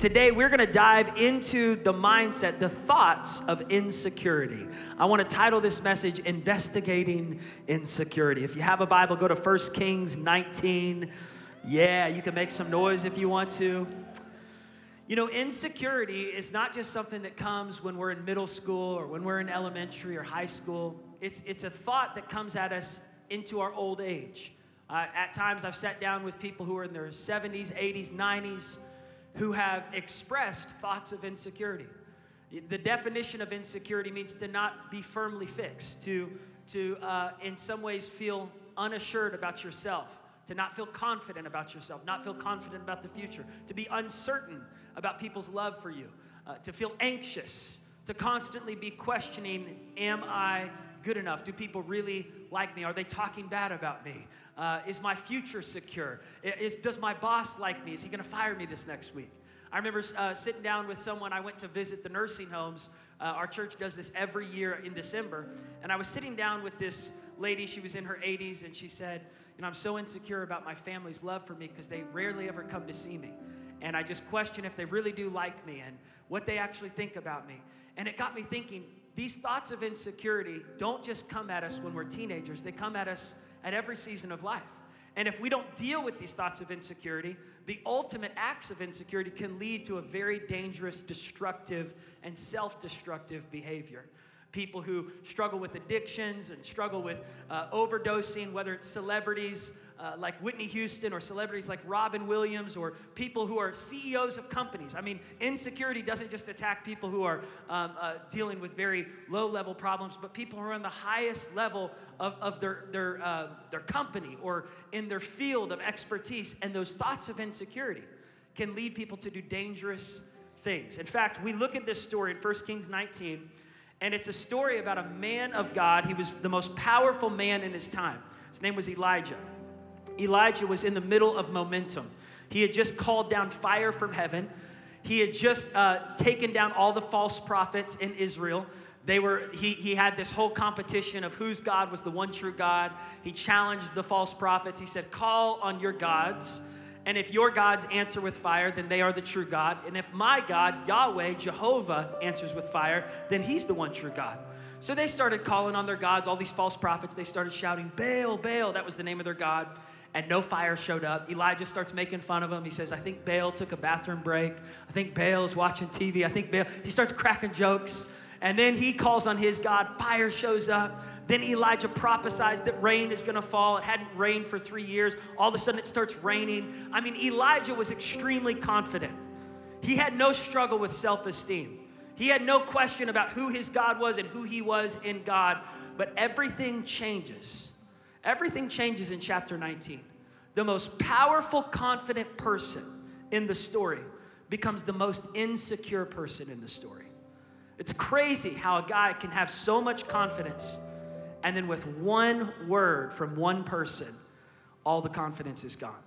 Today, we're going to dive into the mindset, the thoughts of insecurity. I want to title this message, Investigating Insecurity. If you have a Bible, go to 1 Kings 19. Yeah, you can make some noise if you want to. You know, insecurity is not just something that comes when we're in middle school or when we're in elementary or high school. It's, it's a thought that comes at us into our old age. Uh, at times, I've sat down with people who are in their 70s, 80s, 90s who have expressed thoughts of insecurity. The definition of insecurity means to not be firmly fixed, to, to uh, in some ways feel unassured about yourself, to not feel confident about yourself, not feel confident about the future, to be uncertain about people's love for you, uh, to feel anxious, to constantly be questioning, Am I good enough? Do people really like me? Are they talking bad about me? Uh, is my future secure? Is, does my boss like me? Is he going to fire me this next week? I remember uh, sitting down with someone. I went to visit the nursing homes. Uh, our church does this every year in December. And I was sitting down with this lady. She was in her 80s, and she said, You know, I'm so insecure about my family's love for me because they rarely ever come to see me. And I just question if they really do like me and what they actually think about me. And it got me thinking these thoughts of insecurity don't just come at us when we're teenagers, they come at us at every season of life. And if we don't deal with these thoughts of insecurity, the ultimate acts of insecurity can lead to a very dangerous, destructive, and self destructive behavior people who struggle with addictions and struggle with uh, overdosing, whether it's celebrities uh, like Whitney Houston or celebrities like Robin Williams or people who are CEOs of companies. I mean, insecurity doesn't just attack people who are um, uh, dealing with very low level problems, but people who are on the highest level of, of their, their, uh, their company or in their field of expertise. And those thoughts of insecurity can lead people to do dangerous things. In fact, we look at this story in 1 Kings 19 and it's a story about a man of God. He was the most powerful man in his time. His name was Elijah. Elijah was in the middle of momentum. He had just called down fire from heaven. He had just uh, taken down all the false prophets in Israel. They were, he, he had this whole competition of whose God was the one true God. He challenged the false prophets. He said, Call on your gods and if your gods answer with fire, then they are the true God. And if my God, Yahweh, Jehovah, answers with fire, then he's the one true God. So they started calling on their gods, all these false prophets. They started shouting, Baal, Baal. That was the name of their God. And no fire showed up. Elijah starts making fun of him. He says, I think Baal took a bathroom break. I think Baal's watching TV. I think Baal. He starts cracking jokes. And then he calls on his God. Fire shows up. Then Elijah prophesies that rain is going to fall. It hadn't rained for three years. All of a sudden, it starts raining. I mean, Elijah was extremely confident. He had no struggle with self esteem. He had no question about who his God was and who he was in God. But everything changes. Everything changes in chapter 19. The most powerful, confident person in the story becomes the most insecure person in the story. It's crazy how a guy can have so much confidence and then with one word from one person, all the confidence is gone.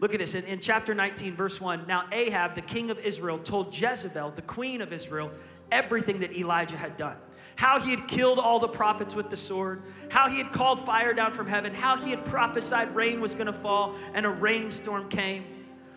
Look at this in, in, chapter 19, verse 1. Now, Ahab, the king of Israel, told Jezebel, the queen of Israel, everything that Elijah had done. How he had killed all the prophets with the sword, how he had called fire down from heaven, how he had prophesied rain was going to fall, and a rainstorm came.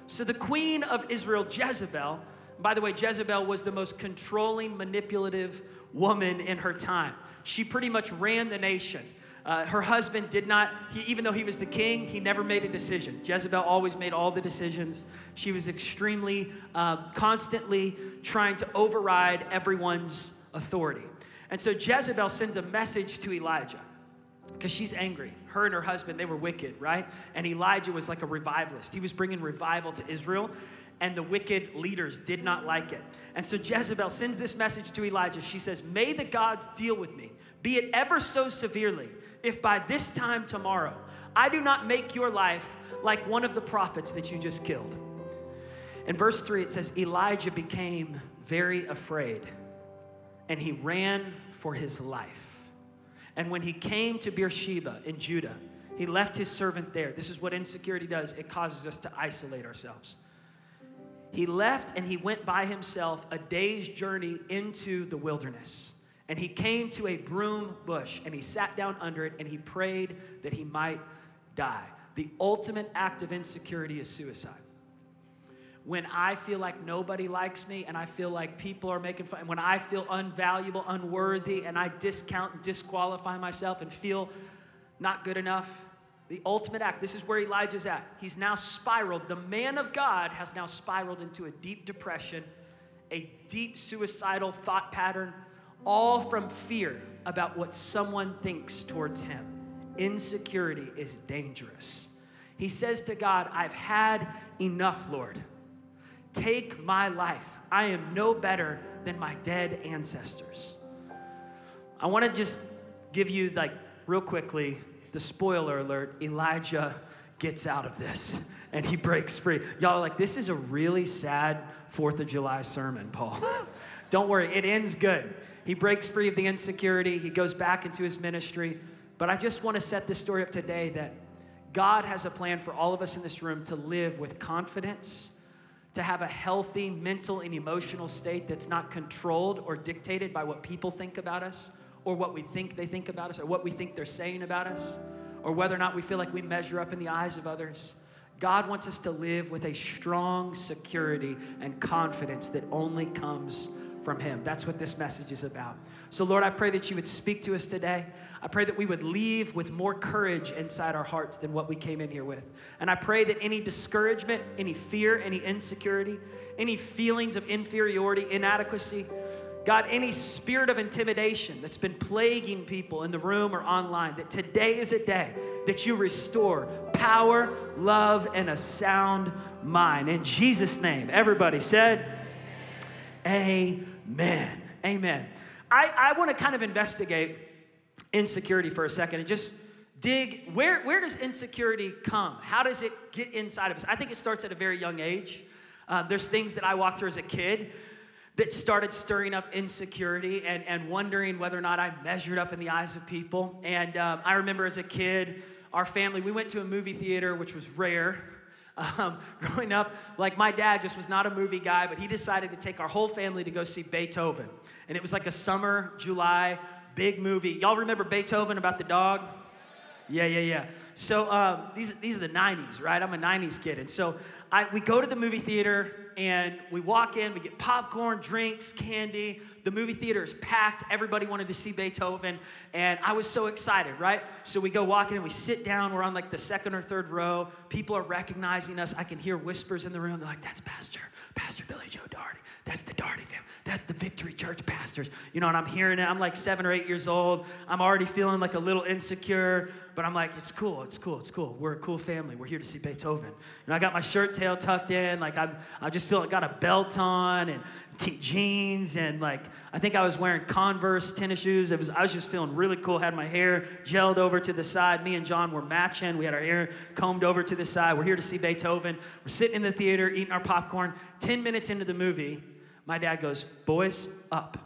So, the queen of Israel, Jezebel, by the way, Jezebel was the most controlling, manipulative woman in her time. She pretty much ran the nation. Uh, her husband did not, he, even though he was the king, he never made a decision. Jezebel always made all the decisions. She was extremely, um, constantly trying to override everyone's authority. And so Jezebel sends a message to Elijah because she's angry. Her and her husband, they were wicked, right? And Elijah was like a revivalist. He was bringing revival to Israel and the wicked leaders did not like it. And so Jezebel sends this message to Elijah. She says, May the gods deal with me, be it ever so severely, if by this time tomorrow I do not make your life like one of the prophets that you just killed. In verse 3, it says, Elijah became very afraid and he ran for his life. And when he came to Beersheba in Judah, he left his servant there. This is what insecurity does it causes us to isolate ourselves he left and he went by himself a day's journey into the wilderness. And he came to a broom bush and he sat down under it and he prayed that he might die. The ultimate act of insecurity is suicide. when I feel like nobody likes me and I feel like people are making fun, and when I feel unvaluable, unworthy, and I discount and disqualify myself and feel not good enough, the ultimate act, this is where Elijah's at. He's now spiraled. The man of God has now spiraled into a deep depression, a deep suicidal thought pattern, all from fear about what someone thinks towards him. Insecurity is dangerous. He says to God, I've had enough, Lord. Take my life. I am no better than my dead ancestors. I want to just give you, like, real quickly, the spoiler alert Elijah gets out of this and he breaks free. Y'all like, this is a really sad 4th of July sermon, Paul. Don't worry, it ends good. He breaks free of the insecurity, he goes back into his ministry. But I just want to set this story up today that God has a plan for all of us in this room to live with confidence, to have a healthy mental and emotional state that's not controlled or dictated by what people think about us or what we think they think about us or what we think they're saying about us or whether or not we feel like we measure up in the eyes of others. God wants us to live with a strong security and confidence that only comes from Him. That's what this message is about. So, Lord, I pray that you would speak to us today. I pray that we would leave with more courage inside our hearts than what we came in here with. And I pray that any discouragement, any fear, any insecurity, any feelings of inferiority, inadequacy, God, any spirit of intimidation that's been plaguing people in the room or online, that today is a day that you restore power, love, and a sound mind. In Jesus' name, everybody said, Amen. Amen. I, I want to kind of investigate insecurity for a second and just dig where, where does insecurity come? How does it get inside of us? I think it starts at a very young age. Uh, there's things that I walked through as a kid that started stirring up insecurity and, and wondering whether or not I measured up in the eyes of people. And um, I remember as a kid, our family, we went to a movie theater, which was rare. Um, growing up, like my dad just was not a movie guy, but he decided to take our whole family to go see Beethoven. And it was like a summer, July, big movie. Y'all remember Beethoven about the dog? Yeah, yeah, yeah. So um, these, these are the 90s, right? I'm a 90s kid. And so I, we go to the movie theater and we walk in, we get popcorn, drinks, candy. The movie theater is packed. Everybody wanted to see Beethoven. And I was so excited, right? So we go walking and we sit down. We're on like the second or third row. People are recognizing us. I can hear whispers in the room. They're like, that's Pastor, Pastor Billy Joe Daugherty. That's the Daugherty family. That's the Victory Church pastors. You know, and I'm hearing it. I'm like seven or eight years old. I'm already feeling like a little insecure, but I'm like, it's cool, it's cool, it's cool. We're a cool family. We're here to see Beethoven. And I got my shirt tail tucked in. Like I'm, I just feel like got a belt on and t- jeans and like I think I was wearing Converse tennis shoes. It was I was just feeling really cool. Had my hair gelled over to the side. Me and John were matching. We had our hair combed over to the side. We're here to see Beethoven. We're sitting in the theater eating our popcorn. Ten minutes into the movie my dad goes, Boys, up.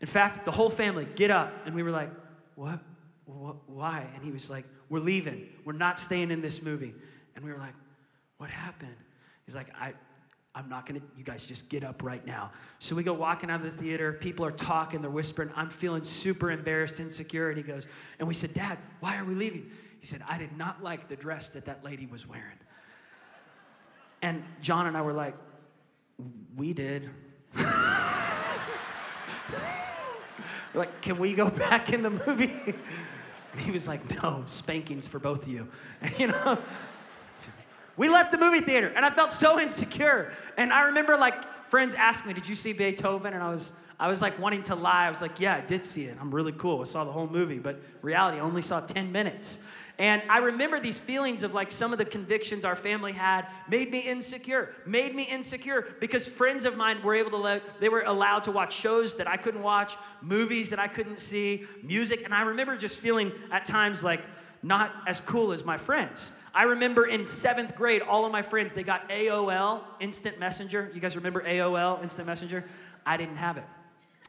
In fact, the whole family, get up. And we were like, What? what? Why? And he was like, We're leaving. We're not staying in this movie. And we were like, What happened? He's like, I, I'm not gonna, you guys just get up right now. So we go walking out of the theater. People are talking, they're whispering. I'm feeling super embarrassed, insecure. And he goes, and we said, Dad, why are we leaving? He said, I did not like the dress that that lady was wearing. And John and I were like, We did. like, can we go back in the movie? And he was like, no, spankings for both of you. And, you know, we left the movie theater and I felt so insecure. And I remember like friends asked me, did you see Beethoven? And I was, I was like wanting to lie. I was like, yeah, I did see it. I'm really cool. I saw the whole movie, but reality, I only saw 10 minutes. And I remember these feelings of like some of the convictions our family had made me insecure, made me insecure because friends of mine were able to let, they were allowed to watch shows that I couldn't watch, movies that I couldn't see, music. And I remember just feeling at times like not as cool as my friends. I remember in seventh grade, all of my friends, they got AOL, Instant Messenger. You guys remember AOL, Instant Messenger? I didn't have it.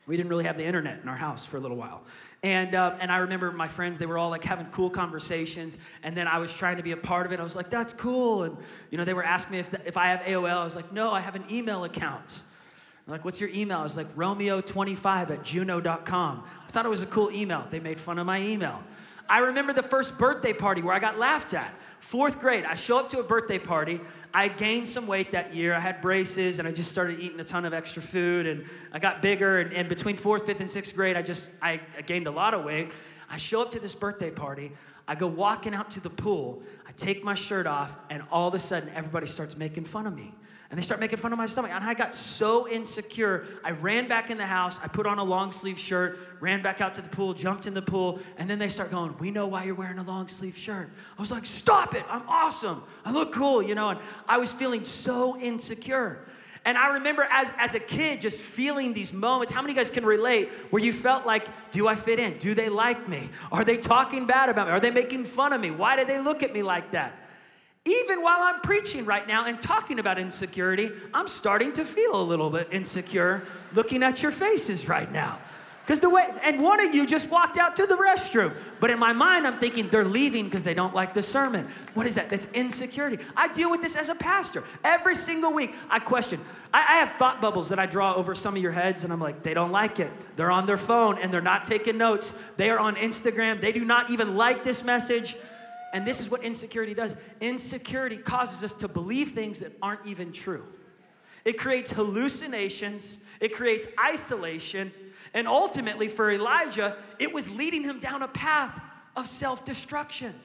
We didn't really have the internet in our house for a little while. And, uh, and I remember my friends, they were all like having cool conversations. And then I was trying to be a part of it. I was like, that's cool. And, you know, they were asking me if, the, if I have AOL. I was like, no, I have an email account. I'm like, what's your email? I was like, Romeo25 at juno.com. I thought it was a cool email. They made fun of my email. I remember the first birthday party where I got laughed at. Fourth grade, I show up to a birthday party. I gained some weight that year. I had braces and I just started eating a ton of extra food and I got bigger. And, and between fourth, fifth, and sixth grade, I just I, I gained a lot of weight. I show up to this birthday party. I go walking out to the pool. I take my shirt off, and all of a sudden, everybody starts making fun of me and they start making fun of my stomach. And I got so insecure. I ran back in the house. I put on a long sleeve shirt, ran back out to the pool, jumped in the pool, and then they start going, We know why you're wearing a long sleeve shirt. I was like, Stop it. I'm awesome. I look cool, you know. And I was feeling so insecure. And I remember as, as a kid just feeling these moments. How many of you guys can relate where you felt like, do I fit in? Do they like me? Are they talking bad about me? Are they making fun of me? Why do they look at me like that? Even while I'm preaching right now and talking about insecurity, I'm starting to feel a little bit insecure looking at your faces right now. Because the way, and one of you just walked out to the restroom. But in my mind, I'm thinking they're leaving because they don't like the sermon. What is that? That's insecurity. I deal with this as a pastor. Every single week, I question. I, I have thought bubbles that I draw over some of your heads, and I'm like, they don't like it. They're on their phone and they're not taking notes. They are on Instagram. They do not even like this message. And this is what insecurity does insecurity causes us to believe things that aren't even true. It creates hallucinations, it creates isolation, and ultimately for Elijah, it was leading him down a path of self destruction.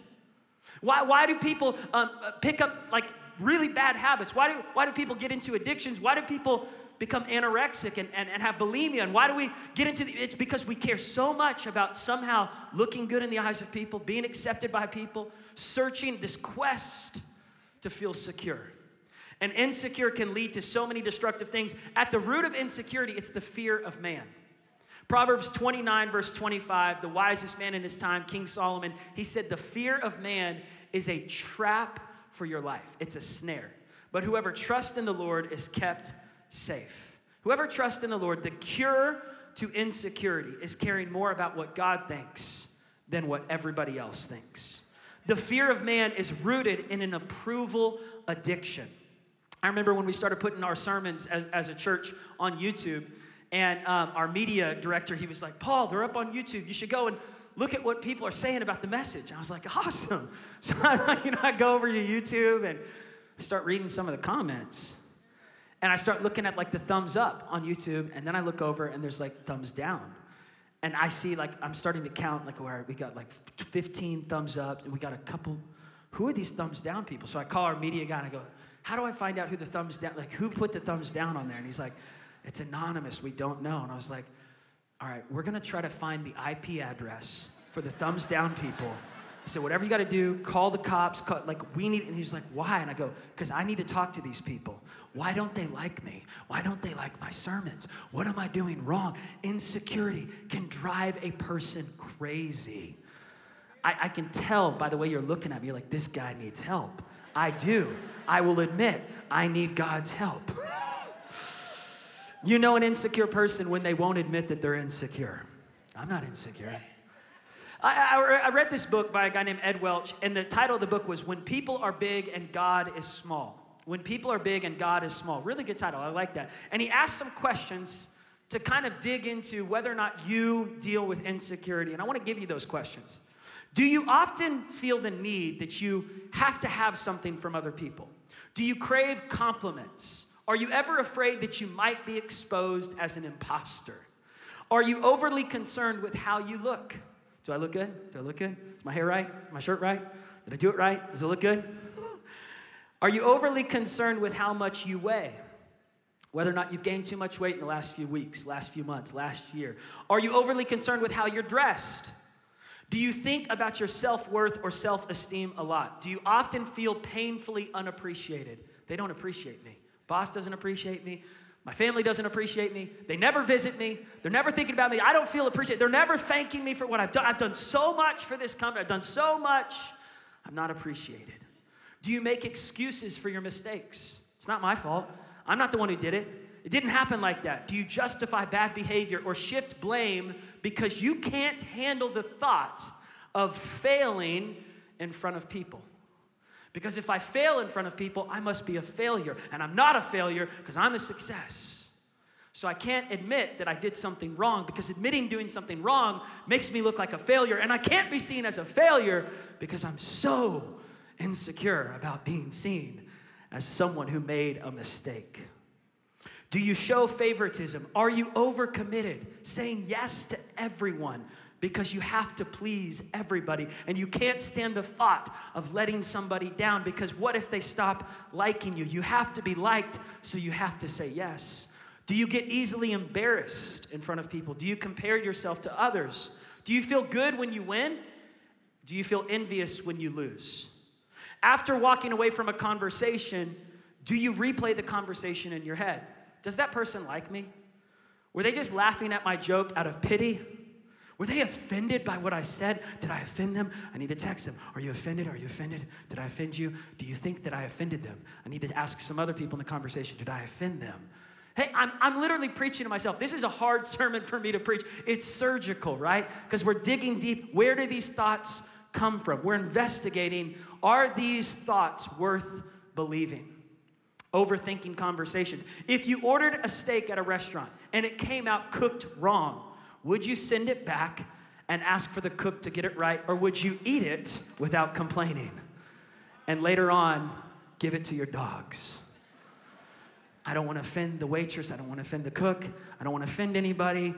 Why, why do people um, pick up like really bad habits? Why do, why do people get into addictions? Why do people become anorexic and, and, and have bulimia. And why do we get into the, it's because we care so much about somehow looking good in the eyes of people, being accepted by people, searching this quest to feel secure. And insecure can lead to so many destructive things. At the root of insecurity, it's the fear of man. Proverbs 29, verse 25, the wisest man in his time, King Solomon, he said, The fear of man is a trap for your life, it's a snare. But whoever trusts in the Lord is kept safe. Whoever trusts in the Lord, the cure to insecurity is caring more about what God thinks than what everybody else thinks. The fear of man is rooted in an approval addiction. I remember when we started putting our sermons as, as a church on YouTube, and um, our media director, he was like, Paul, they're up on YouTube. You should go and look at what people are saying about the message. I was like, awesome. So I, you know, I go over to YouTube and start reading some of the comments. And I start looking at like the thumbs up on YouTube, and then I look over and there's like thumbs down. And I see like, I'm starting to count, like, right, we got like 15 thumbs up, and we got a couple. Who are these thumbs down people? So I call our media guy and I go, how do I find out who the thumbs down, like, who put the thumbs down on there? And he's like, it's anonymous, we don't know. And I was like, all right, we're gonna try to find the IP address for the thumbs down people. I said, whatever you got to do, call the cops. Call, like, we need, and he's like, why? And I go, because I need to talk to these people. Why don't they like me? Why don't they like my sermons? What am I doing wrong? Insecurity can drive a person crazy. I, I can tell by the way you're looking at me, you're like, this guy needs help. I do. I will admit, I need God's help. you know an insecure person when they won't admit that they're insecure. I'm not insecure. I, I, I, read this book by a guy named Ed Welch, and the title of the book was When People Are Big and God is Small. When People Are Big and God is Small. Really good title. I like that. And he asked some questions to kind of dig into whether or not you deal with insecurity. And I want to give you those questions. Do you often feel the need that you have to have something from other people? Do you crave compliments? Are you ever afraid that you might be exposed as an imposter? Are you overly concerned with how you look? Do I look good? Do I look good? Is my hair right? My shirt right? Did I do it right? Does it look good? Are you overly concerned with how much you weigh? Whether or not you've gained too much weight in the last few weeks, last few months, last year. Are you overly concerned with how you're dressed? Do you think about your self worth or self esteem a lot? Do you often feel painfully unappreciated? They don't appreciate me. Boss doesn't appreciate me. My family doesn't appreciate me. They never visit me. They're never thinking about me. I don't feel appreciated. They're never thanking me for what I've done. I've done so much for this company. I've done so much. I'm not appreciated. Do you make excuses for your mistakes? It's not my fault. I'm not the one who did it. It didn't happen like that. Do you justify bad behavior or shift blame because you can't handle the thought of failing in front of people? Because if I fail in front of people, I must be a failure. And I'm not a failure because I'm a success. So I can't admit that I did something wrong because admitting doing something wrong makes me look like a failure. And I can't be seen as a failure because I'm so insecure about being seen as someone who made a mistake. Do you show favoritism? Are you overcommitted, saying yes to everyone because you have to please everybody and you can't stand the thought of letting somebody down because what if they stop liking you? You have to be liked, so you have to say yes. Do you get easily embarrassed in front of people? Do you compare yourself to others? Do you feel good when you win? Do you feel envious when you lose? After walking away from a conversation, do you replay the conversation in your head? Does that person like me? Were they just laughing at my joke out of pity? Were they offended by what I said? Did I offend them? I need to text them. Are you offended? Are you offended? Did I offend you? Do you think that I offended them? I need to ask some other people in the conversation. Did I offend them? Hey, I'm, I'm literally preaching to myself. This is a hard sermon for me to preach. It's surgical, right? Because we're digging deep. Where do these thoughts come from? We're investigating are these thoughts worth believing? Overthinking conversations. If you ordered a steak at a restaurant and it came out cooked wrong, would you send it back and ask for the cook to get it right, or would you eat it without complaining? And later on, give it to your dogs. I don't want to offend the waitress. I don't want to offend the cook. I don't want to offend anybody.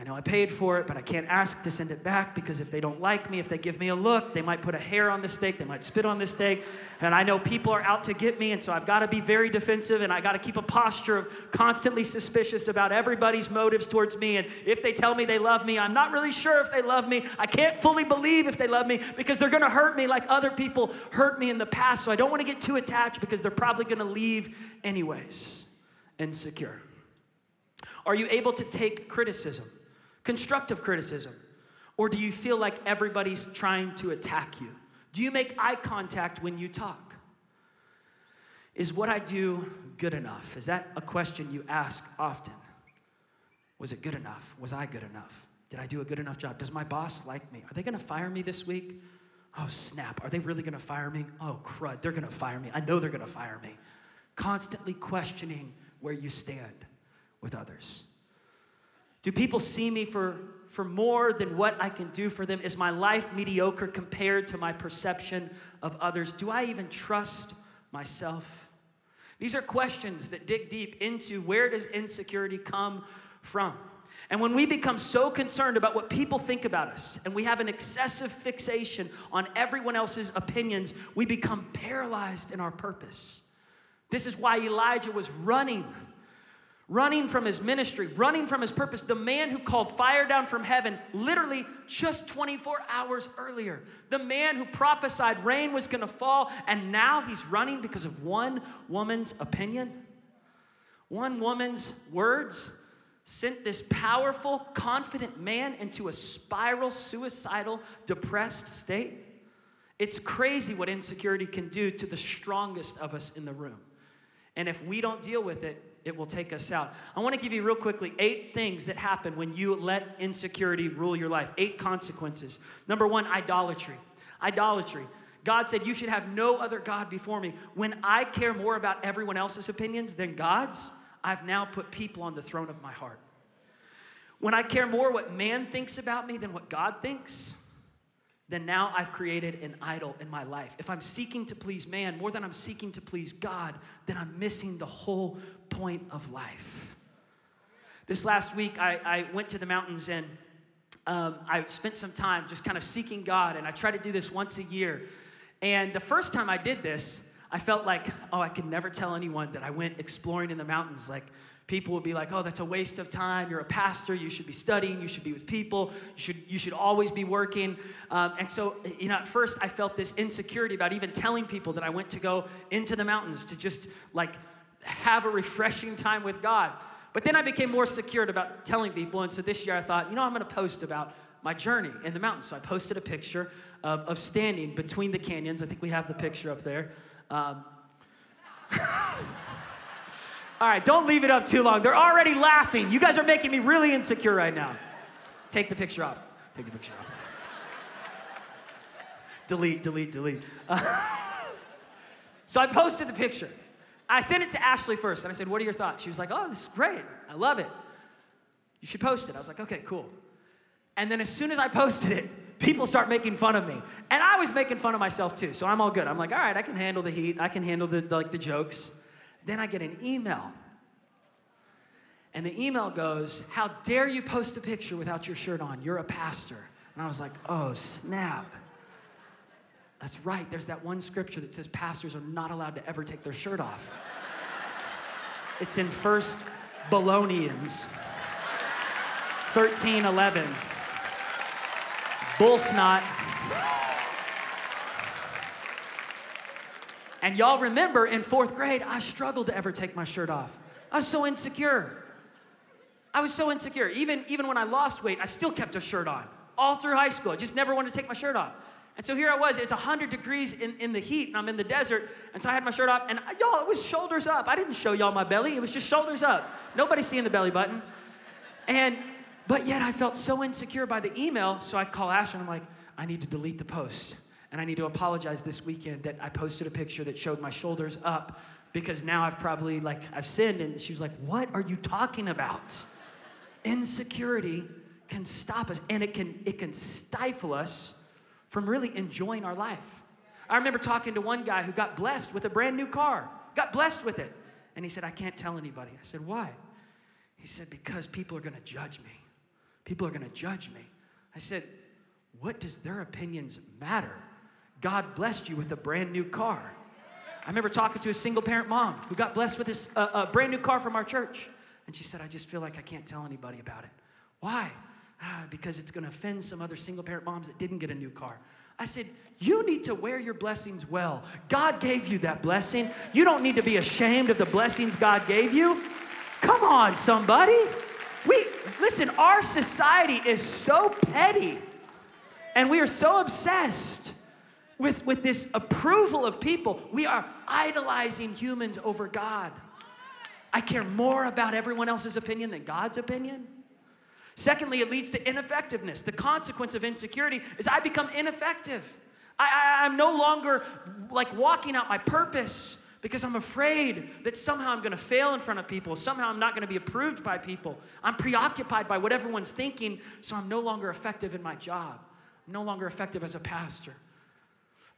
I know I paid for it, but I can't ask to send it back because if they don't like me, if they give me a look, they might put a hair on the steak, they might spit on the steak. And I know people are out to get me, and so I've got to be very defensive and I got to keep a posture of constantly suspicious about everybody's motives towards me. And if they tell me they love me, I'm not really sure if they love me. I can't fully believe if they love me because they're going to hurt me like other people hurt me in the past. So I don't want to get too attached because they're probably going to leave anyways. Insecure. Are you able to take criticism? Constructive criticism? Or do you feel like everybody's trying to attack you? Do you make eye contact when you talk? Is what I do good enough? Is that a question you ask often? Was it good enough? Was I good enough? Did I do a good enough job? Does my boss like me? Are they gonna fire me this week? Oh, snap. Are they really gonna fire me? Oh, crud. They're gonna fire me. I know they're gonna fire me. Constantly questioning where you stand with others. Do people see me for, for more than what I can do for them? Is my life mediocre compared to my perception of others? Do I even trust myself? These are questions that dig deep into where does insecurity come from? And when we become so concerned about what people think about us and we have an excessive fixation on everyone else's opinions, we become paralyzed in our purpose. This is why Elijah was running running from his ministry, running from his purpose. The man who called fire down from heaven literally just 24 hours earlier. The man who prophesied rain was going to fall, and now he's running because of one woman's opinion. One woman's words sent this powerful, confident man into a spiral, suicidal, depressed state. It's crazy what insecurity can do to the strongest of us in the room. And if we don't deal with it, it will take us out. I want to give you real quickly eight things that happen when you let insecurity rule your life. Eight consequences. Number one, idolatry. Idolatry. God said, You should have no other God before me. When I care more about everyone else's opinions than God's, I've now put people on the throne of my heart. When I care more what man thinks about me than what God thinks, then now I've created an idol in my life. If I'm seeking to please man more than I'm seeking to please God, then I'm missing the whole point of life. This last week, I, I went to the mountains and um, I spent some time just kind of seeking God, and I try to do this once a year. And the first time I did this, I felt like, oh, I could never tell anyone that I went exploring in the mountains. Like, people would be like, oh, that's a waste of time. You're a pastor. You should be studying. You should be with people. You should, you should always be working. Um, and so, you know, at first I felt this insecurity about even telling people that I went to go into the mountains to just like have a refreshing time with God. But then I became more secured about telling people. And so this year I thought, you know, I'm going to post about my journey in the mountains. So I posted a picture of, of standing between the canyons. I think we have the picture up there. Um, all right, don't leave it up too long. They're already laughing. You guys are making me really insecure right now. Take the picture off. Take the picture off. delete, delete, delete. Uh, so I posted the picture. I sent it to Ashley first, and I said, What are your thoughts? She was like, Oh, this is great. I love it. You should post it. I was like, Okay, cool. And then as soon as I posted it, people start making fun of me. And I was making fun of myself too, so I'm all good. I'm like, All right, I can handle the heat, I can handle the, the like the jokes. Then I get an email. And the email goes, How dare you post a picture without your shirt on? You're a pastor. And I was like, Oh, snap. That's right. There's that one scripture that says pastors are not allowed to ever take their shirt off. It's in First Bolognians 13 11. Bull snot. And y'all remember in fourth grade, I struggled to ever take my shirt off. I was so insecure. I was so insecure. Even, even when I lost weight, I still kept a shirt on. All through high school. I just never wanted to take my shirt off. And so here I was, it's 100 degrees in, in the heat, and I'm in the desert. And so I had my shirt off, and y'all, it was shoulders up. I didn't show y'all my belly, it was just shoulders up. Nobody seeing the belly button. And, but yet I felt so insecure by the email, so I call Ash and I'm like, I need to delete the post. And I need to apologize this weekend that I posted a picture that showed my shoulders up because now I've probably like I've sinned and she was like, "What are you talking about?" Insecurity can stop us and it can it can stifle us from really enjoying our life. I remember talking to one guy who got blessed with a brand new car, got blessed with it. And he said, I can't tell anybody. I said, Why? He said, Because people are going to judge me. People are going to judge me. I said, What does their opinions matter? God blessed you with a brand new car. I remember talking to a single parent mom who got blessed with this uh, a brand new car from our church. And she said, I just feel like I can't tell anybody about it. Why? Ah, because it's going to offend some other single parent moms that didn't get a new car. I said, You need to wear your blessings well. God gave you that blessing. You don't need to be ashamed of the blessings God gave you. Come on, somebody. We listen, our society is so petty and we are so obsessed with, with this approval of people. We are idolizing humans over God. I care more about everyone else's opinion than God's opinion. Secondly, it leads to ineffectiveness. The consequence of insecurity is I become ineffective. I, am no longer like walking out my purpose because I'm afraid that somehow I'm going to fail in front of people. Somehow I'm not going to be approved by people. I'm preoccupied by what everyone's thinking, so I'm no longer effective in my job. I'm no longer effective as a pastor.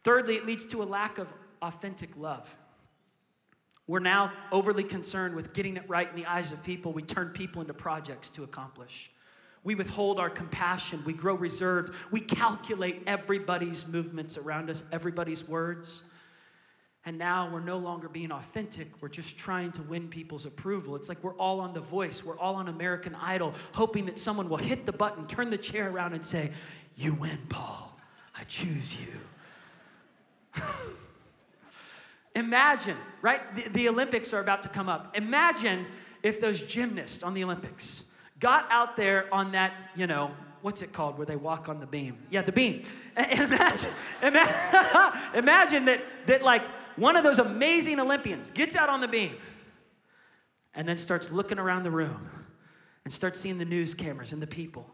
Thirdly, it leads to a lack of authentic love. We're now overly concerned with getting it right in the eyes of people. We turn people into projects to accomplish. We withhold our compassion. We grow reserved. We calculate everybody's movements around us, everybody's words. And now we're no longer being authentic. We're just trying to win people's approval. It's like we're all on The Voice, we're all on American Idol, hoping that someone will hit the button, turn the chair around, and say, You win, Paul. I choose you. Imagine, right? The, the Olympics are about to come up. Imagine if those gymnasts on the Olympics, got out there on that, you know, what's it called where they walk on the beam? Yeah, the beam. Imagine, imagine, imagine that, that like one of those amazing Olympians gets out on the beam and then starts looking around the room and starts seeing the news cameras and the people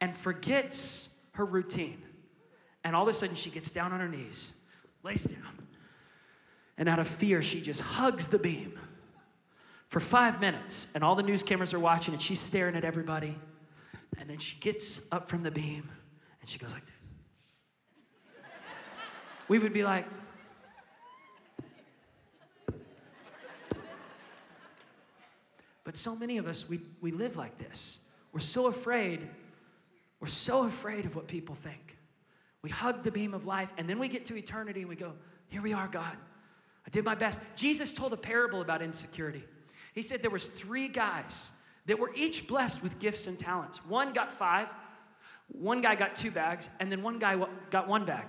and forgets her routine. And all of a sudden she gets down on her knees, lays down, and out of fear, she just hugs the beam for five minutes, and all the news cameras are watching, and she's staring at everybody. And then she gets up from the beam and she goes like this. We would be like, But so many of us, we, we live like this. We're so afraid. We're so afraid of what people think. We hug the beam of life, and then we get to eternity and we go, Here we are, God. I did my best. Jesus told a parable about insecurity. He said there was three guys that were each blessed with gifts and talents. One got five, one guy got two bags, and then one guy got one bag.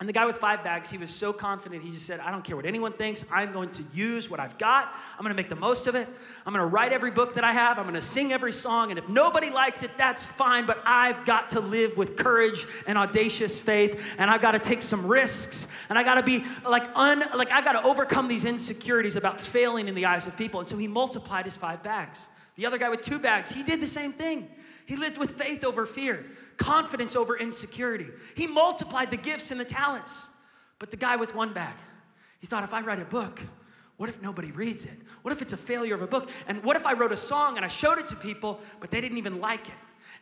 And the guy with five bags, he was so confident, he just said, I don't care what anyone thinks. I'm going to use what I've got. I'm going to make the most of it. I'm going to write every book that I have. I'm going to sing every song. And if nobody likes it, that's fine. But I've got to live with courage and audacious faith. And I've got to take some risks. And I got to be like, un, like, I got to overcome these insecurities about failing in the eyes of people. And so he multiplied his five bags. The other guy with two bags, he did the same thing. He lived with faith over fear confidence over insecurity. He multiplied the gifts and the talents. But the guy with one bag, he thought, if I write a book, What if nobody reads it? What if it's a failure of a book? And what if I wrote a song and I showed it to people, but they didn't even like it?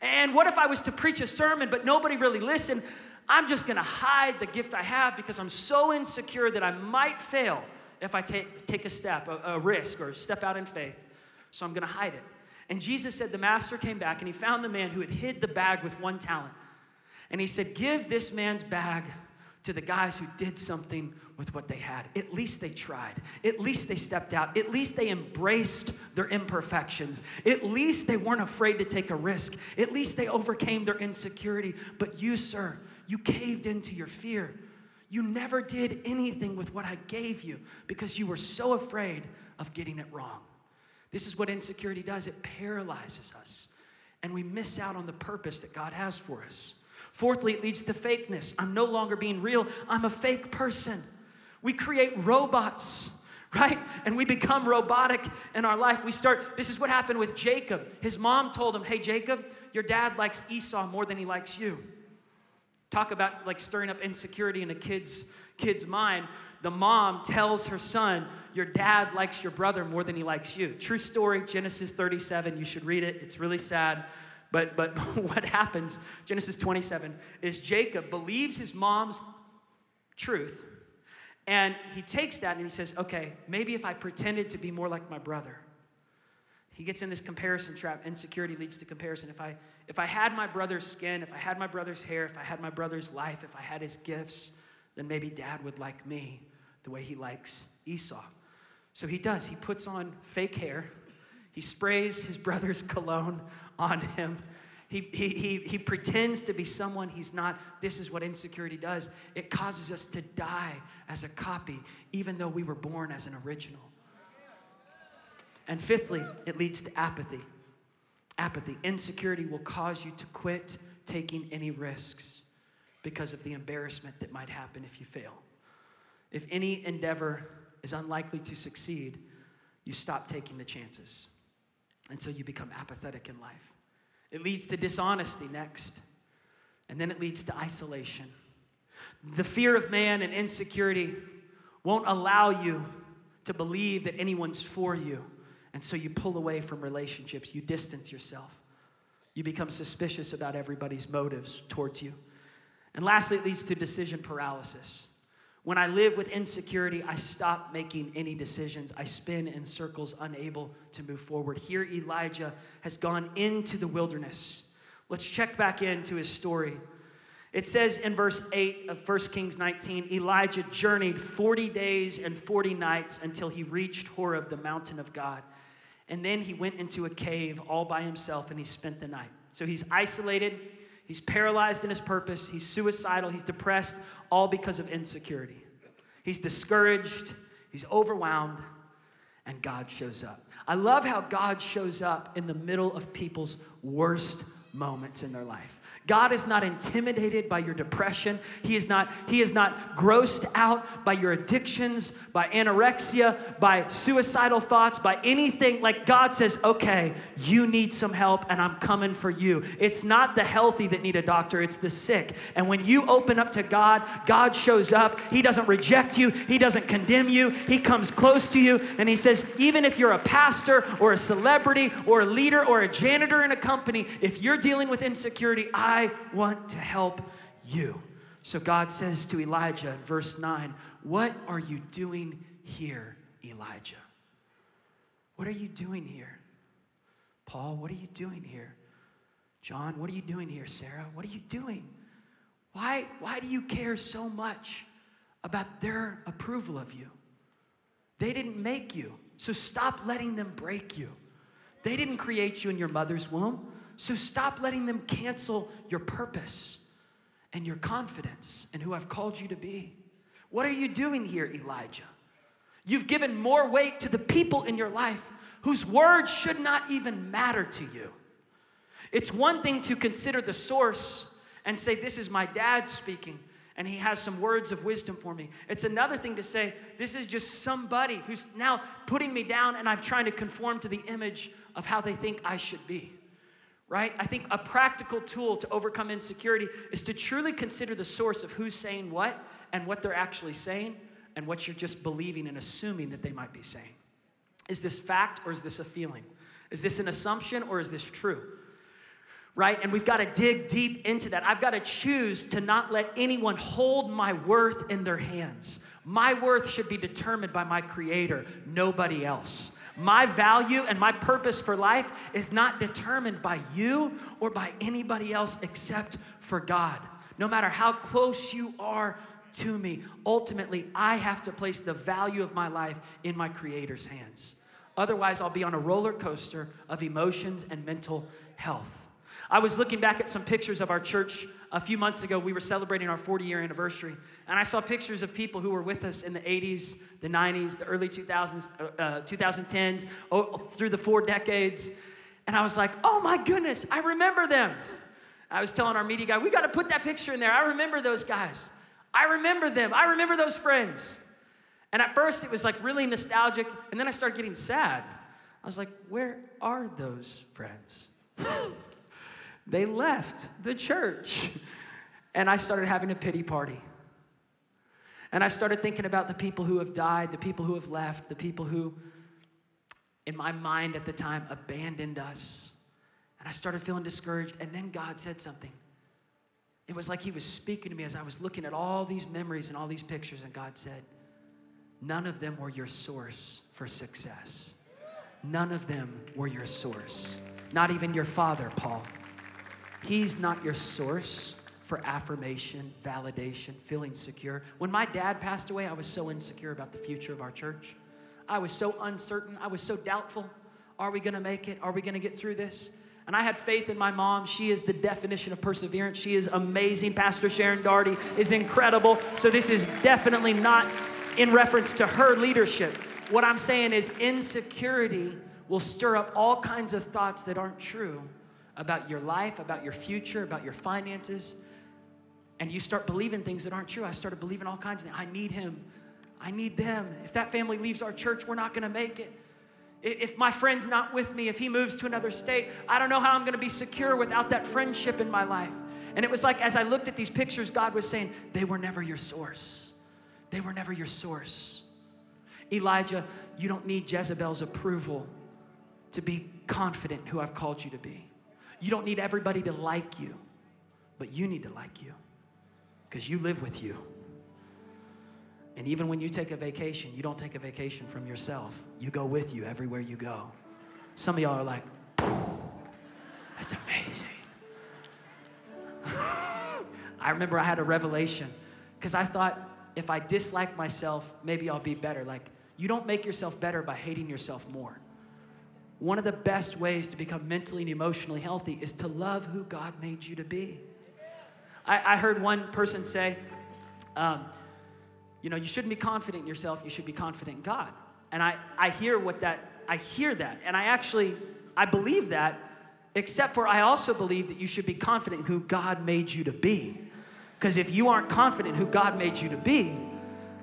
And what if I was to preach a sermon, but nobody really listened? I'm just gonna hide the gift I have because I'm so insecure that I might fail if I take, take a step, a, a risk, or step out in faith. So I'm gonna hide it. And Jesus said the master came back and he found the man who had hid the bag with one talent. And he said, Give this man's bag to the guys who did something with what they had. At least they tried. At least they stepped out. At least they embraced their imperfections. At least they weren't afraid to take a risk. At least they overcame their insecurity. But you, sir, you caved into your fear. You never did anything with what I gave you because you were so afraid of getting it wrong. This is what insecurity does it paralyzes us, and we miss out on the purpose that God has for us. Fourthly, it leads to fakeness. I'm no longer being real, I'm a fake person. We create robots right? And we become robotic in our life. We start, this is what happened with Jacob. His mom told him, Hey, Jacob, your dad likes Esau more than he likes you. Talk about like stirring up insecurity in a kid's kid's mind. The mom tells her son, "Your dad likes your brother more than he likes you." True story, Genesis 37. You should read it. It's really sad. But but what happens, Genesis 27, is Jacob believes his mom's truth. And he takes that and he says, "Okay, maybe if I pretended to be more like my brother." He gets in this comparison trap. Insecurity leads to comparison. If I if I had my brother's skin, if I had my brother's hair, if I had my brother's life, if I had his gifts, then maybe dad would like me the way he likes Esau. So he does. He puts on fake hair. He sprays his brother's cologne on him. He, he, he, he pretends to be someone he's not. This is what insecurity does it causes us to die as a copy, even though we were born as an original. And fifthly, it leads to apathy. Apathy, insecurity will cause you to quit taking any risks because of the embarrassment that might happen if you fail. If any endeavor is unlikely to succeed, you stop taking the chances. And so you become apathetic in life. It leads to dishonesty next. And then it leads to isolation. The fear of man and insecurity won't allow you to believe that anyone's for you. And so you pull away from relationships, you distance yourself. You become suspicious about everybody's motives towards you. And lastly, it leads to decision paralysis. When I live with insecurity, I stop making any decisions. I spin in circles, unable to move forward. Here, Elijah has gone into the wilderness. Let's check back into his story. It says in verse 8 of 1 Kings 19 Elijah journeyed 40 days and 40 nights until he reached Horeb, the mountain of God. And then he went into a cave all by himself and he spent the night. So he's isolated, he's paralyzed in his purpose, he's suicidal, he's depressed, all because of insecurity. He's discouraged, he's overwhelmed, and God shows up. I love how God shows up in the middle of people's worst moments in their life. God is not intimidated by your depression. He is not, he is not grossed out by your addictions, by anorexia, by suicidal thoughts, by anything. Like God says, okay, you need some help and I'm coming for you. It's not the healthy that need a doctor, it's the sick. And when you open up to God, God shows up. He doesn't reject you, He doesn't condemn you. He comes close to you and He says, even if you're a pastor or a celebrity or a leader or a janitor in a company, if you're dealing with insecurity, I I want to help you. So God says to Elijah in verse 9, What are you doing here, Elijah? What are you doing here? Paul, what are you doing here? John, what are you doing here? Sarah, what are you doing? Why, why do you care so much about their approval of you? They didn't make you, so stop letting them break you. They didn't create you in your mother's womb. So stop letting them cancel your purpose and your confidence in who I've called you to be. What are you doing here, Elijah? You've given more weight to the people in your life whose words should not even matter to you. It's one thing to consider the source and say, This is my dad speaking, and he has some words of wisdom for me. It's another thing to say, This is just somebody who's now putting me down, and I'm trying to conform to the image of how they think I should be right? I think a practical tool to overcome insecurity is to truly consider the source of who's saying what and what they're actually saying and what you're just believing and assuming that they might be saying. Is this fact or is this a feeling? Is this an assumption or is this true? Right? And we've got to dig deep into that. I've got to choose to not let anyone hold my worth in their hands. My worth should be determined by my Creator, nobody else. My value and my purpose for life is not determined by you or by anybody else except for God. No matter how close you are to me, ultimately, I have to place the value of my life in my Creator's hands. Otherwise, I'll be on a roller coaster of emotions and mental health. I was looking back at some pictures of our church a few months ago. We were celebrating our 40 year anniversary, and I saw pictures of people who were with us in the 80s, the 90s, the early 2000s, uh, 2010s, oh, through the four decades. And I was like, oh my goodness, I remember them. I was telling our media guy, we got to put that picture in there. I remember those guys. I remember them. I remember those friends. And at first, it was like really nostalgic, and then I started getting sad. I was like, where are those friends? they left the church. And I started having a pity party. And I started thinking about the people who have died, the people who have left, the people who, in my mind at the time, abandoned us. And I started feeling discouraged. And then God said something. It was like He was speaking to me as I was looking at all these memories and all these pictures. And God said, None of them were your source for success. None of them were your source. Not even your father, Paul. He's not your source for affirmation, validation, feeling secure. When my dad passed away, I was so insecure about the future of our church. I was so uncertain. I was so doubtful. Are we going to make it? Are we going to get through this? And I had faith in my mom. She is the definition of perseverance. She is amazing. Pastor Sharon Daugherty is incredible. So, this is definitely not in reference to her leadership. What I'm saying is, insecurity will stir up all kinds of thoughts that aren't true about your life, about your future, about your finances. And you start believing things that aren't true. I started believing all kinds of things. I need him. I need them. If that family leaves our church, we're not going to make it. If my friend's not with me, if he moves to another state, I don't know how I'm going to be secure without that friendship in my life. And it was like as I looked at these pictures, God was saying, they were never your source. They were never your source. Elijah, you don't need Jezebel's approval to be confident who I've called you to be. You don't need everybody to like you, but you need to like you because you live with you. And even when you take a vacation, you don't take a vacation from yourself. You go with you everywhere you go. Some of y'all are like, that's amazing. I remember I had a revelation because I thought if I dislike myself, maybe I'll be better. Like, you don't make yourself better by hating yourself more. One of the best ways to become mentally and emotionally healthy is to love who God made you to be. I, I heard one person say, um, you know, you shouldn't be confident in yourself, you should be confident in God. And I, I hear what that, I hear that. And I actually, I believe that, except for I also believe that you should be confident in who God made you to be. Because if you aren't confident in who God made you to be,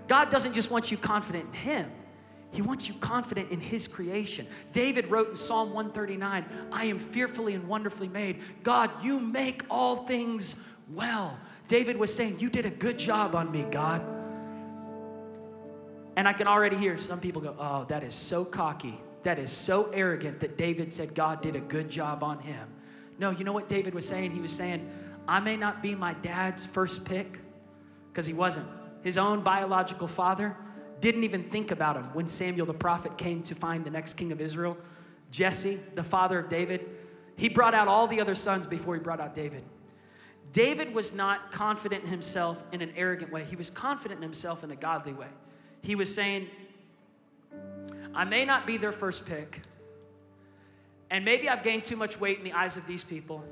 God doesn't just want you confident in Him, He wants you confident in His creation. David wrote in Psalm 139 I am fearfully and wonderfully made. God, you make all things well. David was saying, You did a good job on me, God. And I can already hear some people go, Oh, that is so cocky. That is so arrogant that David said God did a good job on him. No, you know what David was saying? He was saying, I may not be my dad's first pick, because he wasn't. His own biological father didn't even think about him when Samuel the prophet came to find the next king of Israel. Jesse, the father of David, he brought out all the other sons before he brought out David. David was not confident in himself in an arrogant way, he was confident in himself in a godly way. He was saying, I may not be their first pick, and maybe I've gained too much weight in the eyes of these people.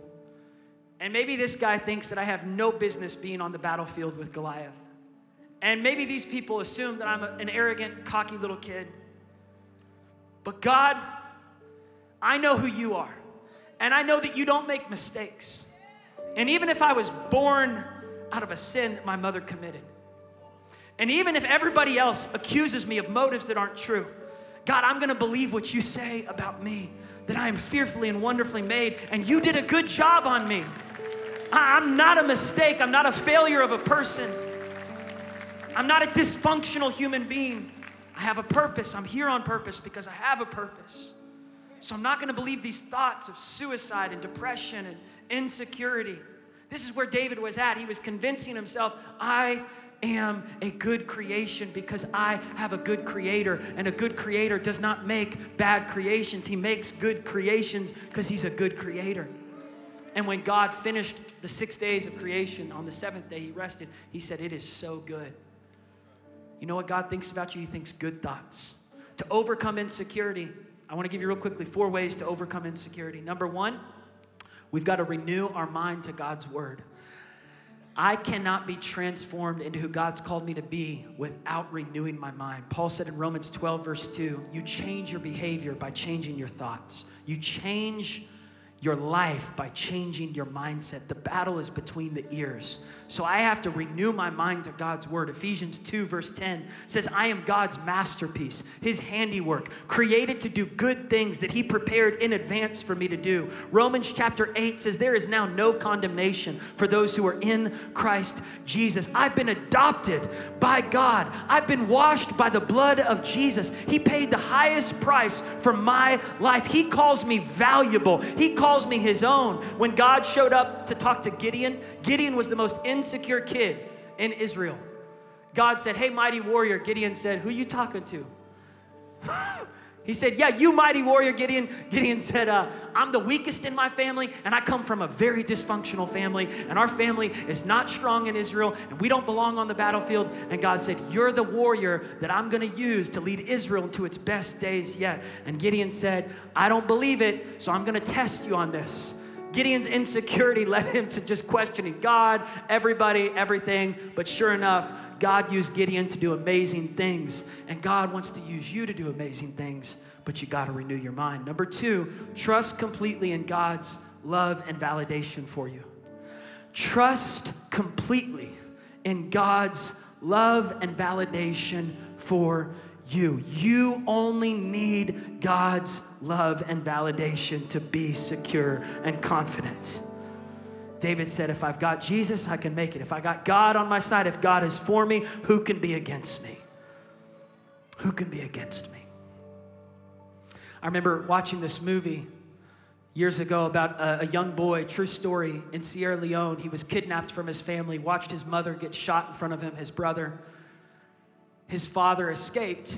And maybe this guy thinks that I have no business being on the battlefield with Goliath. And maybe these people assume that I'm an arrogant, cocky little kid. But God, I know who you are. And I know that you don't make mistakes. And even if I was born out of a sin my mother committed, and even if everybody else accuses me of motives that aren't true, God, I'm gonna believe what you say about me that I am fearfully and wonderfully made, and you did a good job on me. I'm not a mistake, I'm not a failure of a person. I'm not a dysfunctional human being. I have a purpose. I'm here on purpose because I have a purpose. So I'm not going to believe these thoughts of suicide and depression and insecurity. This is where David was at. He was convincing himself, I am a good creation because I have a good creator. And a good creator does not make bad creations, he makes good creations because he's a good creator. And when God finished the six days of creation, on the seventh day he rested, he said, It is so good. You know what God thinks about you? He thinks good thoughts. To overcome insecurity, I want to give you real quickly four ways to overcome insecurity. Number one, we've got to renew our mind to God's word. I cannot be transformed into who God's called me to be without renewing my mind. Paul said in Romans 12, verse 2, you change your behavior by changing your thoughts. You change your life by changing your mindset. The battle is between the ears. So I have to renew my mind to God's word. Ephesians 2, verse 10 says, I am God's masterpiece, his handiwork, created to do good things that he prepared in advance for me to do. Romans chapter 8 says, There is now no condemnation for those who are in Christ Jesus. I've been adopted by God, I've been washed by the blood of Jesus. He paid the highest price for my life. He calls me valuable, he calls me his own. When God showed up to talk to Gideon, Gideon was the most insecure kid in Israel. God said, Hey, mighty warrior. Gideon said, Who are you talking to? he said, Yeah, you mighty warrior, Gideon. Gideon said, uh, I'm the weakest in my family, and I come from a very dysfunctional family, and our family is not strong in Israel, and we don't belong on the battlefield. And God said, You're the warrior that I'm going to use to lead Israel into its best days yet. And Gideon said, I don't believe it, so I'm going to test you on this. Gideon's insecurity led him to just questioning God, everybody, everything. But sure enough, God used Gideon to do amazing things. And God wants to use you to do amazing things, but you got to renew your mind. Number two, trust completely in God's love and validation for you. Trust completely in God's love and validation for you. You only need God's love and validation to be secure and confident. David said, If I've got Jesus, I can make it. If I got God on my side, if God is for me, who can be against me? Who can be against me? I remember watching this movie years ago about a, a, young boy, true story, in Sierra Leone. He was kidnapped from his family, watched his mother get shot in front of him, his brother his father escaped.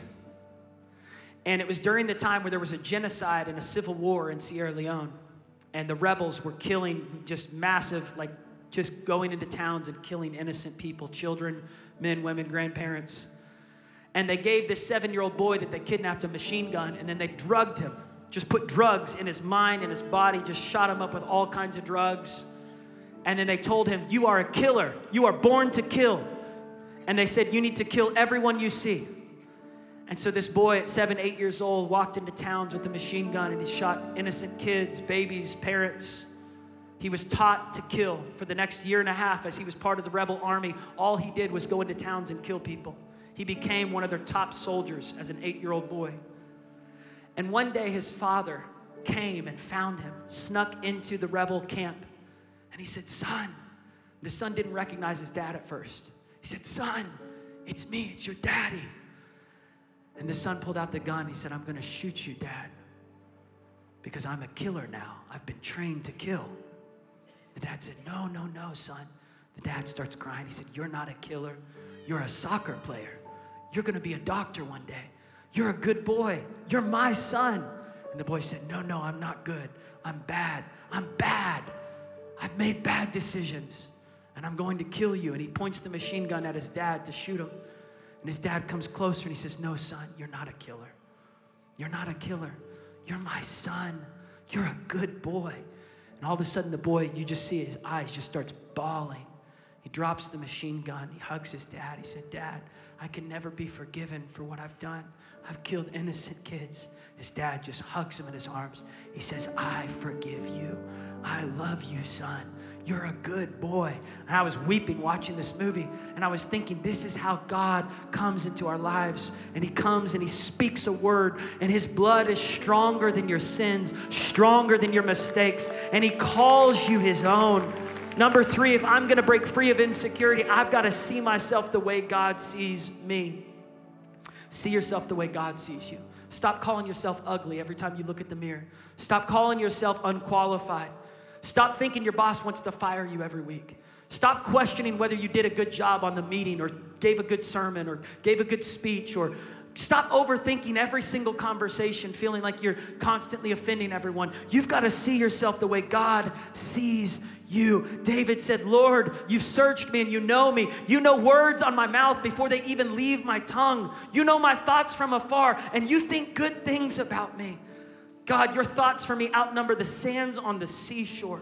And it was during the time where there was a genocide and a civil war in Sierra Leone. And the rebels were killing just massive, like just going into towns and killing innocent people children, men, women, grandparents. And they gave this seven year old boy that they kidnapped a machine gun and then they drugged him. Just put drugs in his mind and his body, just shot him up with all kinds of drugs. And then they told him, You are a killer. You are born to kill and they said, You need to kill everyone you see. And so this boy at seven, eight years old walked into towns with a machine gun and he shot innocent kids, babies, parents. He was taught to kill for the next year and a half as he was part of the rebel army. All he did was go into towns and kill people. He became one of their top soldiers as an eight year old boy. And one day his father came and found him, snuck into the rebel camp. And he said, Son, the son didn't recognize his dad at first. He said, Son, it's me, it's your daddy. And the son pulled out the gun. He said, I'm going to shoot you, dad, because I'm a killer now. I've been trained to kill. The dad said, No, no, no, son. The dad starts crying. He said, You're not a killer. You're a soccer player. You're going to be a doctor one day. You're a good boy. You're my son. And the boy said, No, no, I'm not good. I'm bad. I'm bad. I've made bad decisions and I'm going to kill you. And he points the machine gun at his dad to shoot him. And his dad comes closer and he says, No, son, you're not a killer. You're not a killer. You're my son. You're a good boy. And all of a sudden, the boy, you just see his eyes just starts bawling. He drops the machine gun. He hugs his dad. He said, Dad, I can never be forgiven for what I've done. I've killed innocent kids. His dad just hugs him in his arms. He says, I forgive you. I love you, son. You're a good boy. And I was weeping watching this movie, and I was thinking, this is how God comes into our lives. And He comes and He speaks a word, and His blood is stronger than your sins, stronger than your mistakes, and He calls you His own. Number three, if I'm gonna break free of insecurity, I've gotta see myself the way God sees me. See yourself the way God sees you. Stop calling yourself ugly every time you look at the mirror. Stop calling yourself unqualified. Stop thinking your boss wants to fire you every week. Stop questioning whether you did a good job on the meeting or gave a good sermon or gave a good speech or Stop overthinking every single conversation, feeling like you're constantly offending everyone. You've got to see yourself the way God sees you. David said, Lord, you've searched me and you know me. You know words on my mouth before they even leave my tongue. You know my thoughts from afar, and you think good things about me. God, your thoughts for me outnumber the sands on the seashore.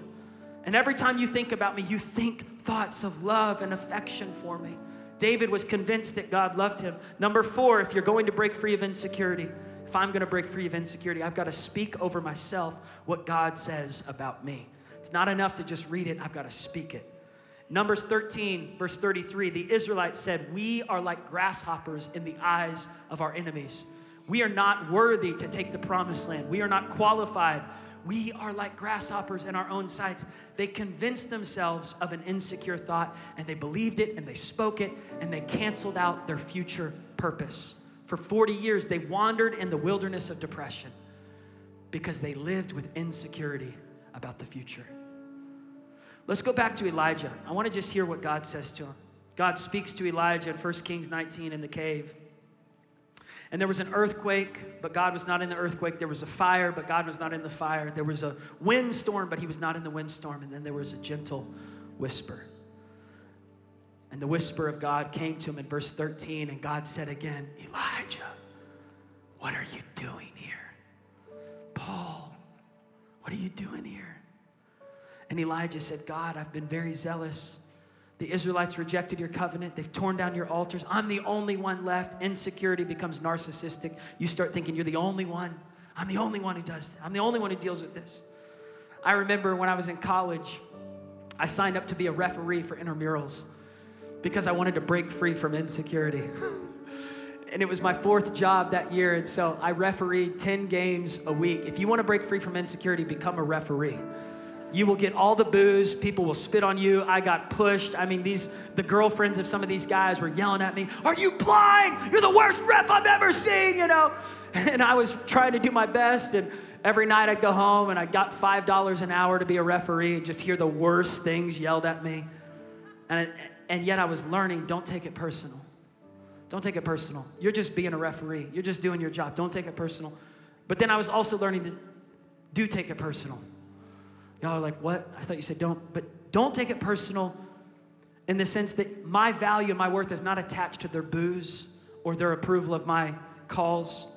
And every time you think about me, you think thoughts of love and affection for me. David was convinced that God loved him. Number four, if you're going to break free of insecurity, if I'm going to break free of insecurity, I've got to speak over myself what God says about me. It's not enough to just read it, I've got to speak it. Numbers 13, verse 33, the Israelites said, We are like grasshoppers in the eyes of our enemies. We are not worthy to take the promised land. We are not qualified we are like grasshoppers in our own sights. They convinced themselves of an insecure thought and they believed it and they spoke it and they canceled out their future purpose. For 40 years, they wandered in the wilderness of depression because they lived with insecurity about the future. Let's go back to Elijah. I want to just hear what God says to him. God speaks to Elijah in 1 Kings 19 in the cave. And there was an earthquake, but God was not in the earthquake. There was a fire, but God was not in the fire. There was a windstorm, but He was not in the windstorm. And then there was a gentle whisper. And the whisper of God came to him in verse 13, and God said again, Elijah, what are you doing here? Paul, what are you doing here? And Elijah said, God, I've been very zealous the Israelites rejected your covenant. They've torn down your altars. I'm the only one left. Insecurity becomes narcissistic. You start thinking you're the only one. I'm the only one who does this. I'm the only one who deals with this. I remember when I was in college, I signed up to be a referee for intramurals because I wanted to break free from insecurity. and it was my fourth job that year. And so I refereed 10 games a week. If you want to break free from insecurity, become a referee. You will get all the boos. People will spit on you. I got pushed. I mean, these the girlfriends of some of these guys were yelling at me, "Are you blind? You're the worst ref I've ever seen," you know. And I was trying to do my best and every night I'd go home and I got $5 an hour to be a referee and just hear the worst things yelled at me. And and yet I was learning, don't take it personal. Don't take it personal. You're just being a referee. You're just doing your job. Don't take it personal. But then I was also learning to do take it personal. Y'all are like, what? I thought you said don't, but don't take it personal in the sense that my value and my worth is not attached to their boos or their approval of my calls.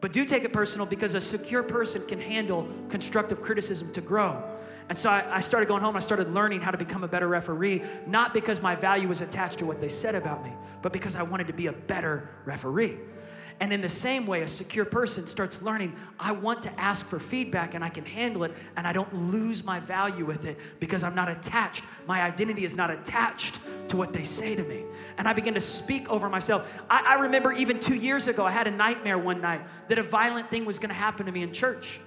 But do take it personal because a secure person can handle constructive criticism to grow. And so I, I, started going home, I started learning how to become a better referee, not because my value was attached to what they said about me, but because I wanted to be a better referee. And in the same way, a secure person starts learning, I want to ask for feedback and I can handle it and I don't lose my value with it because I'm not attached. My identity is not attached to what they say to me. And I begin to speak over myself. I, I remember even two years ago, I had a nightmare one night that a violent thing was going to happen to me in church.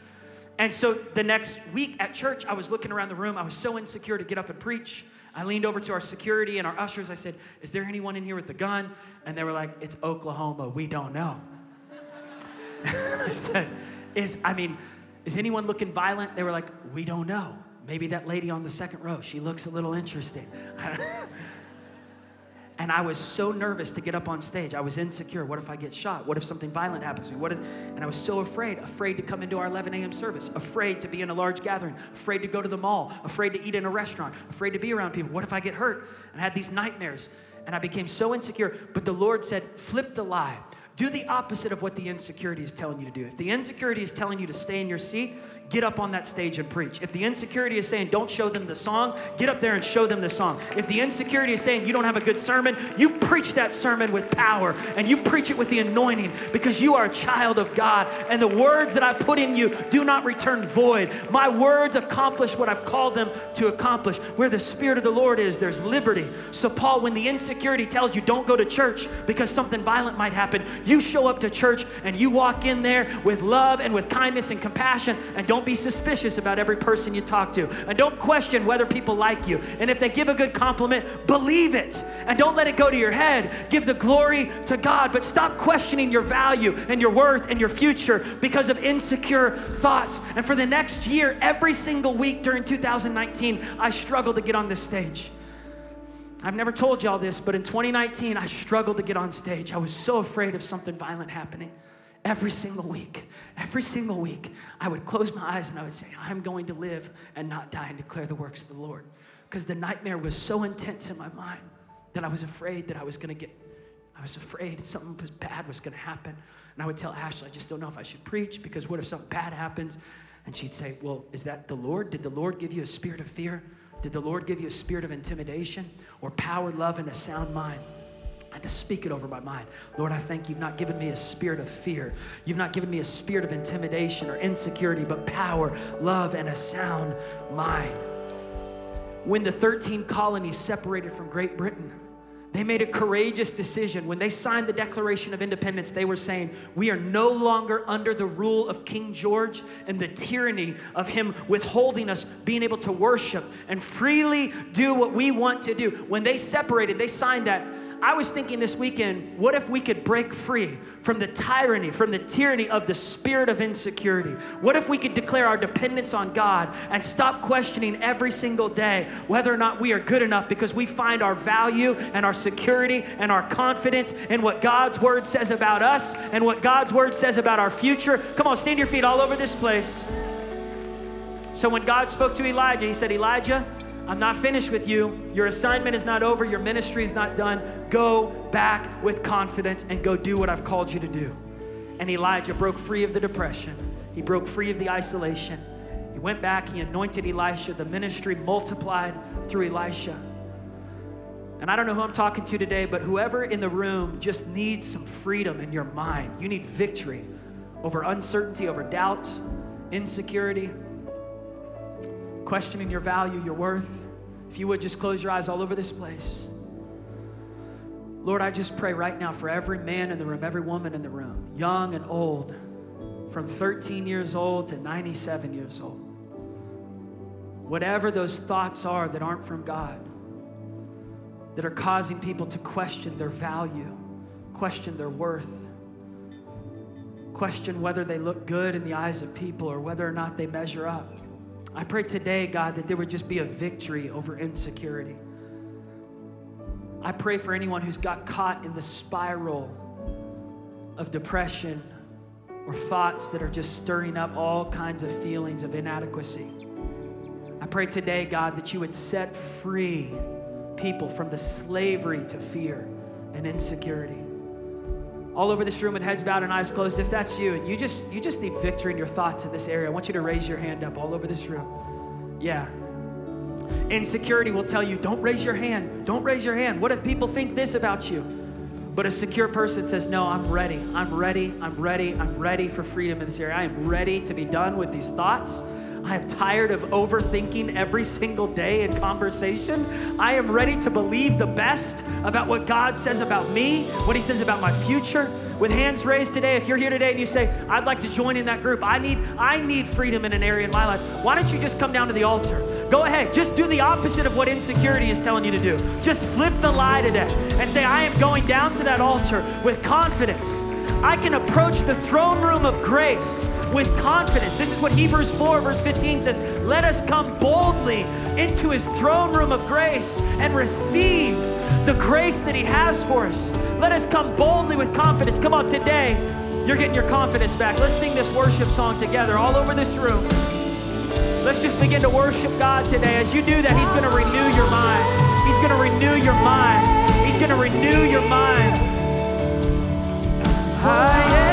And so the next week at church, I was looking around the room. I was so insecure to get up and preach. I leaned over to our security and our ushers. I said, Is there anyone in here with a gun? And they were like, It's Oklahoma. We don't know. I said, Is, I mean, is anyone looking violent? They were like, We don't know. Maybe that lady on the second row, she looks a little interesting. and I was so nervous to get up on stage. I was insecure. What if I get shot? What if something violent happens to me? What if, and I was so afraid, afraid to come into our 11 a.m. service, afraid to be in a large gathering, afraid to go to the mall, afraid to eat in a restaurant, afraid to be around people. What if I get hurt? And I had these nightmares. And I became so insecure. But the Lord said, flip the lie. Do the opposite of what the insecurity is telling you to do. If the insecurity is telling you to stay in your seat, get up on that stage and preach. If the insecurity is saying don't show them the song, get up there and show them the song. If the insecurity is saying you don't have a good sermon, you preach that sermon with power and you preach it with the anointing because you are a child of God and the words that I put in you do not return void. My words accomplish what I've called them to accomplish. Where the Spirit of the Lord is, there's liberty. So, Paul, when the insecurity tells you don't go to church because something violent might happen, you show up to church and you walk in there with love and with kindness and compassion and don't don't be suspicious about every person you talk to. And don't question whether people like you. And if they give a good compliment, believe it. And don't let it go to your head. Give the glory to God. But stop questioning your value and your worth and your future because of insecure thoughts. And for the next year, every single week during 2019, I struggled to get on this stage. I've never told y'all this, but in 2019, I struggled to get on stage. I was so afraid of something violent happening. Every single week, every single week, I would close my eyes and I would say, I'm going to live and not die and declare the works of the Lord. Because the nightmare was so intense in my mind that I was afraid that I was going to get, I was afraid something bad was going to happen. And I would tell Ashley, I just don't know if I should preach because what if something bad happens? And she'd say, Well, is that the Lord? Did the Lord give you a spirit of fear? Did the Lord give you a spirit of intimidation or power, love, and a sound mind? And to speak it over my mind. Lord, I thank you've not given me a spirit of fear. You've not given me a spirit of intimidation or insecurity, but power, love, and a sound mind. When the 13 colonies separated from Great Britain, they made a courageous decision. When they signed the Declaration of Independence, they were saying, We are no longer under the rule of King George and the tyranny of him withholding us being able to worship and freely do what we want to do. When they separated, they signed that I was thinking this weekend, what if we could break free from the tyranny, from the tyranny of the spirit of insecurity? What if we could declare our dependence on God and stop questioning every single day whether or not we are good enough because we find our value and our security and our confidence in what God's word says about us and what God's word says about our future? Come on, stand your feet all over this place. So when God spoke to Elijah, he said, Elijah, I'm not finished with you. Your assignment is not over. Your ministry is not done. Go back with confidence and go do what I've called you to do. And Elijah broke free of the depression, he broke free of the isolation. He went back, he anointed Elisha. The ministry multiplied through Elisha. And I don't know who I'm talking to today, but whoever in the room just needs some freedom in your mind, you need victory over uncertainty, over doubt, insecurity questioning your value, your worth, if you would just close your eyes all over this place. Lord, I just pray right now for every man in the room, every woman in the room, young and old, from 13 years old to 97 years old. Whatever those thoughts are that aren't from God, that are causing people to question their value, question their worth, question whether they look good in the eyes of people or whether or not they measure up. I pray today, God, that there would just be a victory over insecurity. I pray for anyone who's got caught in the spiral of depression or thoughts that are just stirring up all kinds of feelings of inadequacy. I pray today, God, that you would set free people from the slavery to fear and insecurity all over this room with heads bowed and eyes closed. If that's you and you just you just need victory in your thoughts in this area. I want you to raise your hand up all over this room. Yeah. Insecurity will tell you don't raise your hand. Don't raise your hand. What if people think this about you? But a secure person says no i'm ready. I'm ready. I'm ready. I'm ready for freedom in this area. I am ready to be done with these thoughts I am tired of overthinking every single day in conversation. I am ready to believe the best about what God says about me, what He says about my future. With hands raised today, if you're here today and you say, I'd like to join in that group, I need, I need freedom in an area in my life, why don't you just come down to the altar? Go ahead, just do the opposite of what insecurity is telling you to do. Just flip the lie today and say, I am going down to that altar with confidence I can approach the throne room of grace with confidence. This is what Hebrews 4, verse 15 says Let us come boldly into his throne room of grace and receive the grace that he has for us. Let us come boldly with confidence. Come on, today, you're getting your confidence back. Let's sing this worship song together all over this room. Let's just begin to worship God today. As you do that, He's going to renew your mind. He's going to renew your mind. He's going to renew your mind. I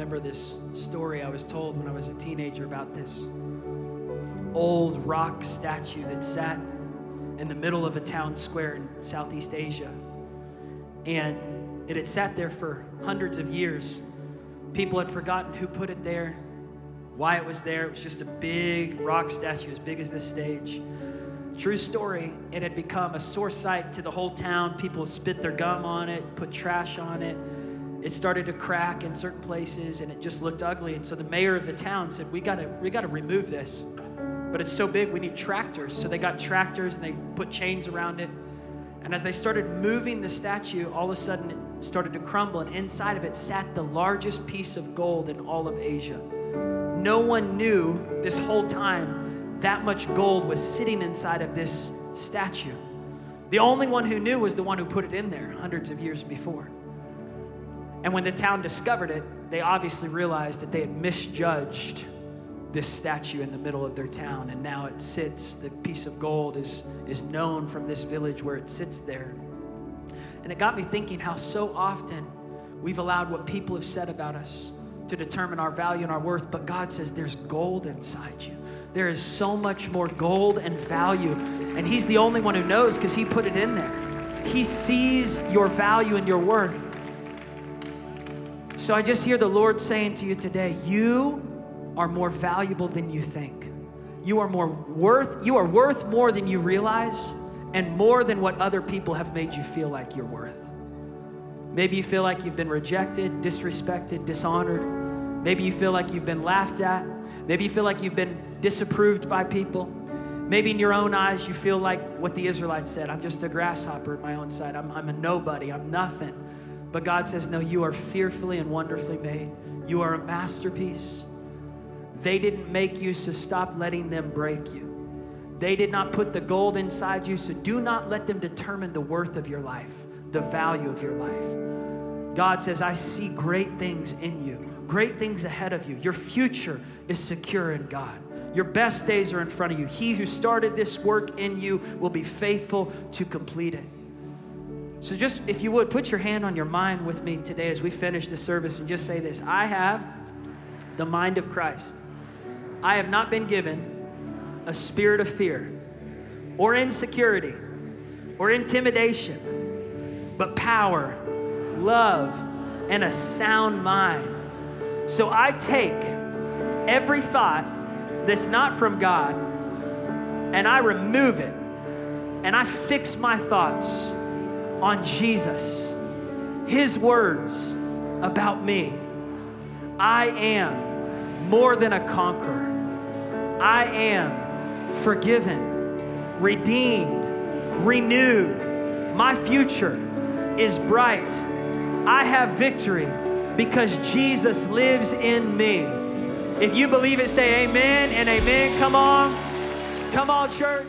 remember this story I was told when I was a teenager about this old rock statue that sat in the middle of a town square in Southeast Asia. And it had sat there for hundreds of years. People had forgotten who put it there, why it was there. It was just a big rock statue as big as this stage. True story, it had become a sore sight to the whole town. People spit their gum on it, put trash on it. It started to crack in certain places and it just looked ugly. And so the mayor of the town said, We gotta, we gotta remove this. But it's so big, we need tractors. So they got tractors and they put chains around it. And as they started moving the statue, all of a sudden it started to crumble, and inside of it sat the largest piece of gold in all of Asia. No one knew this whole time that much gold was sitting inside of this statue. The only one who knew was the one who put it in there hundreds of years before. And when the town discovered it, they obviously realized that they had misjudged this statue in the middle of their town. And now it sits, the piece of gold is, is known from this village where it sits there. And it got me thinking how so often we've allowed what people have said about us to determine our value and our worth. But God says there's gold inside you. There is so much more gold and value. And He's the only one who knows because He put it in there. He sees your value and your worth. So I just hear the Lord saying to you today, you are more valuable than you think. You are more worth, you are worth more than you realize and more than what other people have made you feel like you're worth. Maybe you feel like you've been rejected, disrespected, dishonored. Maybe you feel like you've been laughed at. Maybe you feel like you've been disapproved by people. Maybe in your own eyes, you feel like what the Israelites said I'm just a grasshopper at my own side. I'm, I'm a nobody. I'm nothing. But God says, No, you are fearfully and wonderfully made. You are a masterpiece. They didn't make you, so stop letting them break you. They did not put the gold inside you, so do not let them determine the worth of your life, the value of your life. God says, I see great things in you, great things ahead of you. Your future is secure in God. Your best days are in front of you. He who started this work in you will be faithful to complete it. So, just if you would, put your hand on your mind with me today as we finish the service and just say this I have the mind of Christ. I have not been given a spirit of fear or insecurity or intimidation, but power, love, and a sound mind. So I take every thought that's not from God and I remove it and I fix my thoughts on Jesus, His words about me. I am more than a conqueror. I am forgiven, redeemed, renewed. My future is bright. I have victory because Jesus lives in me. If you believe it, say amen and amen. Come on. Come on, church.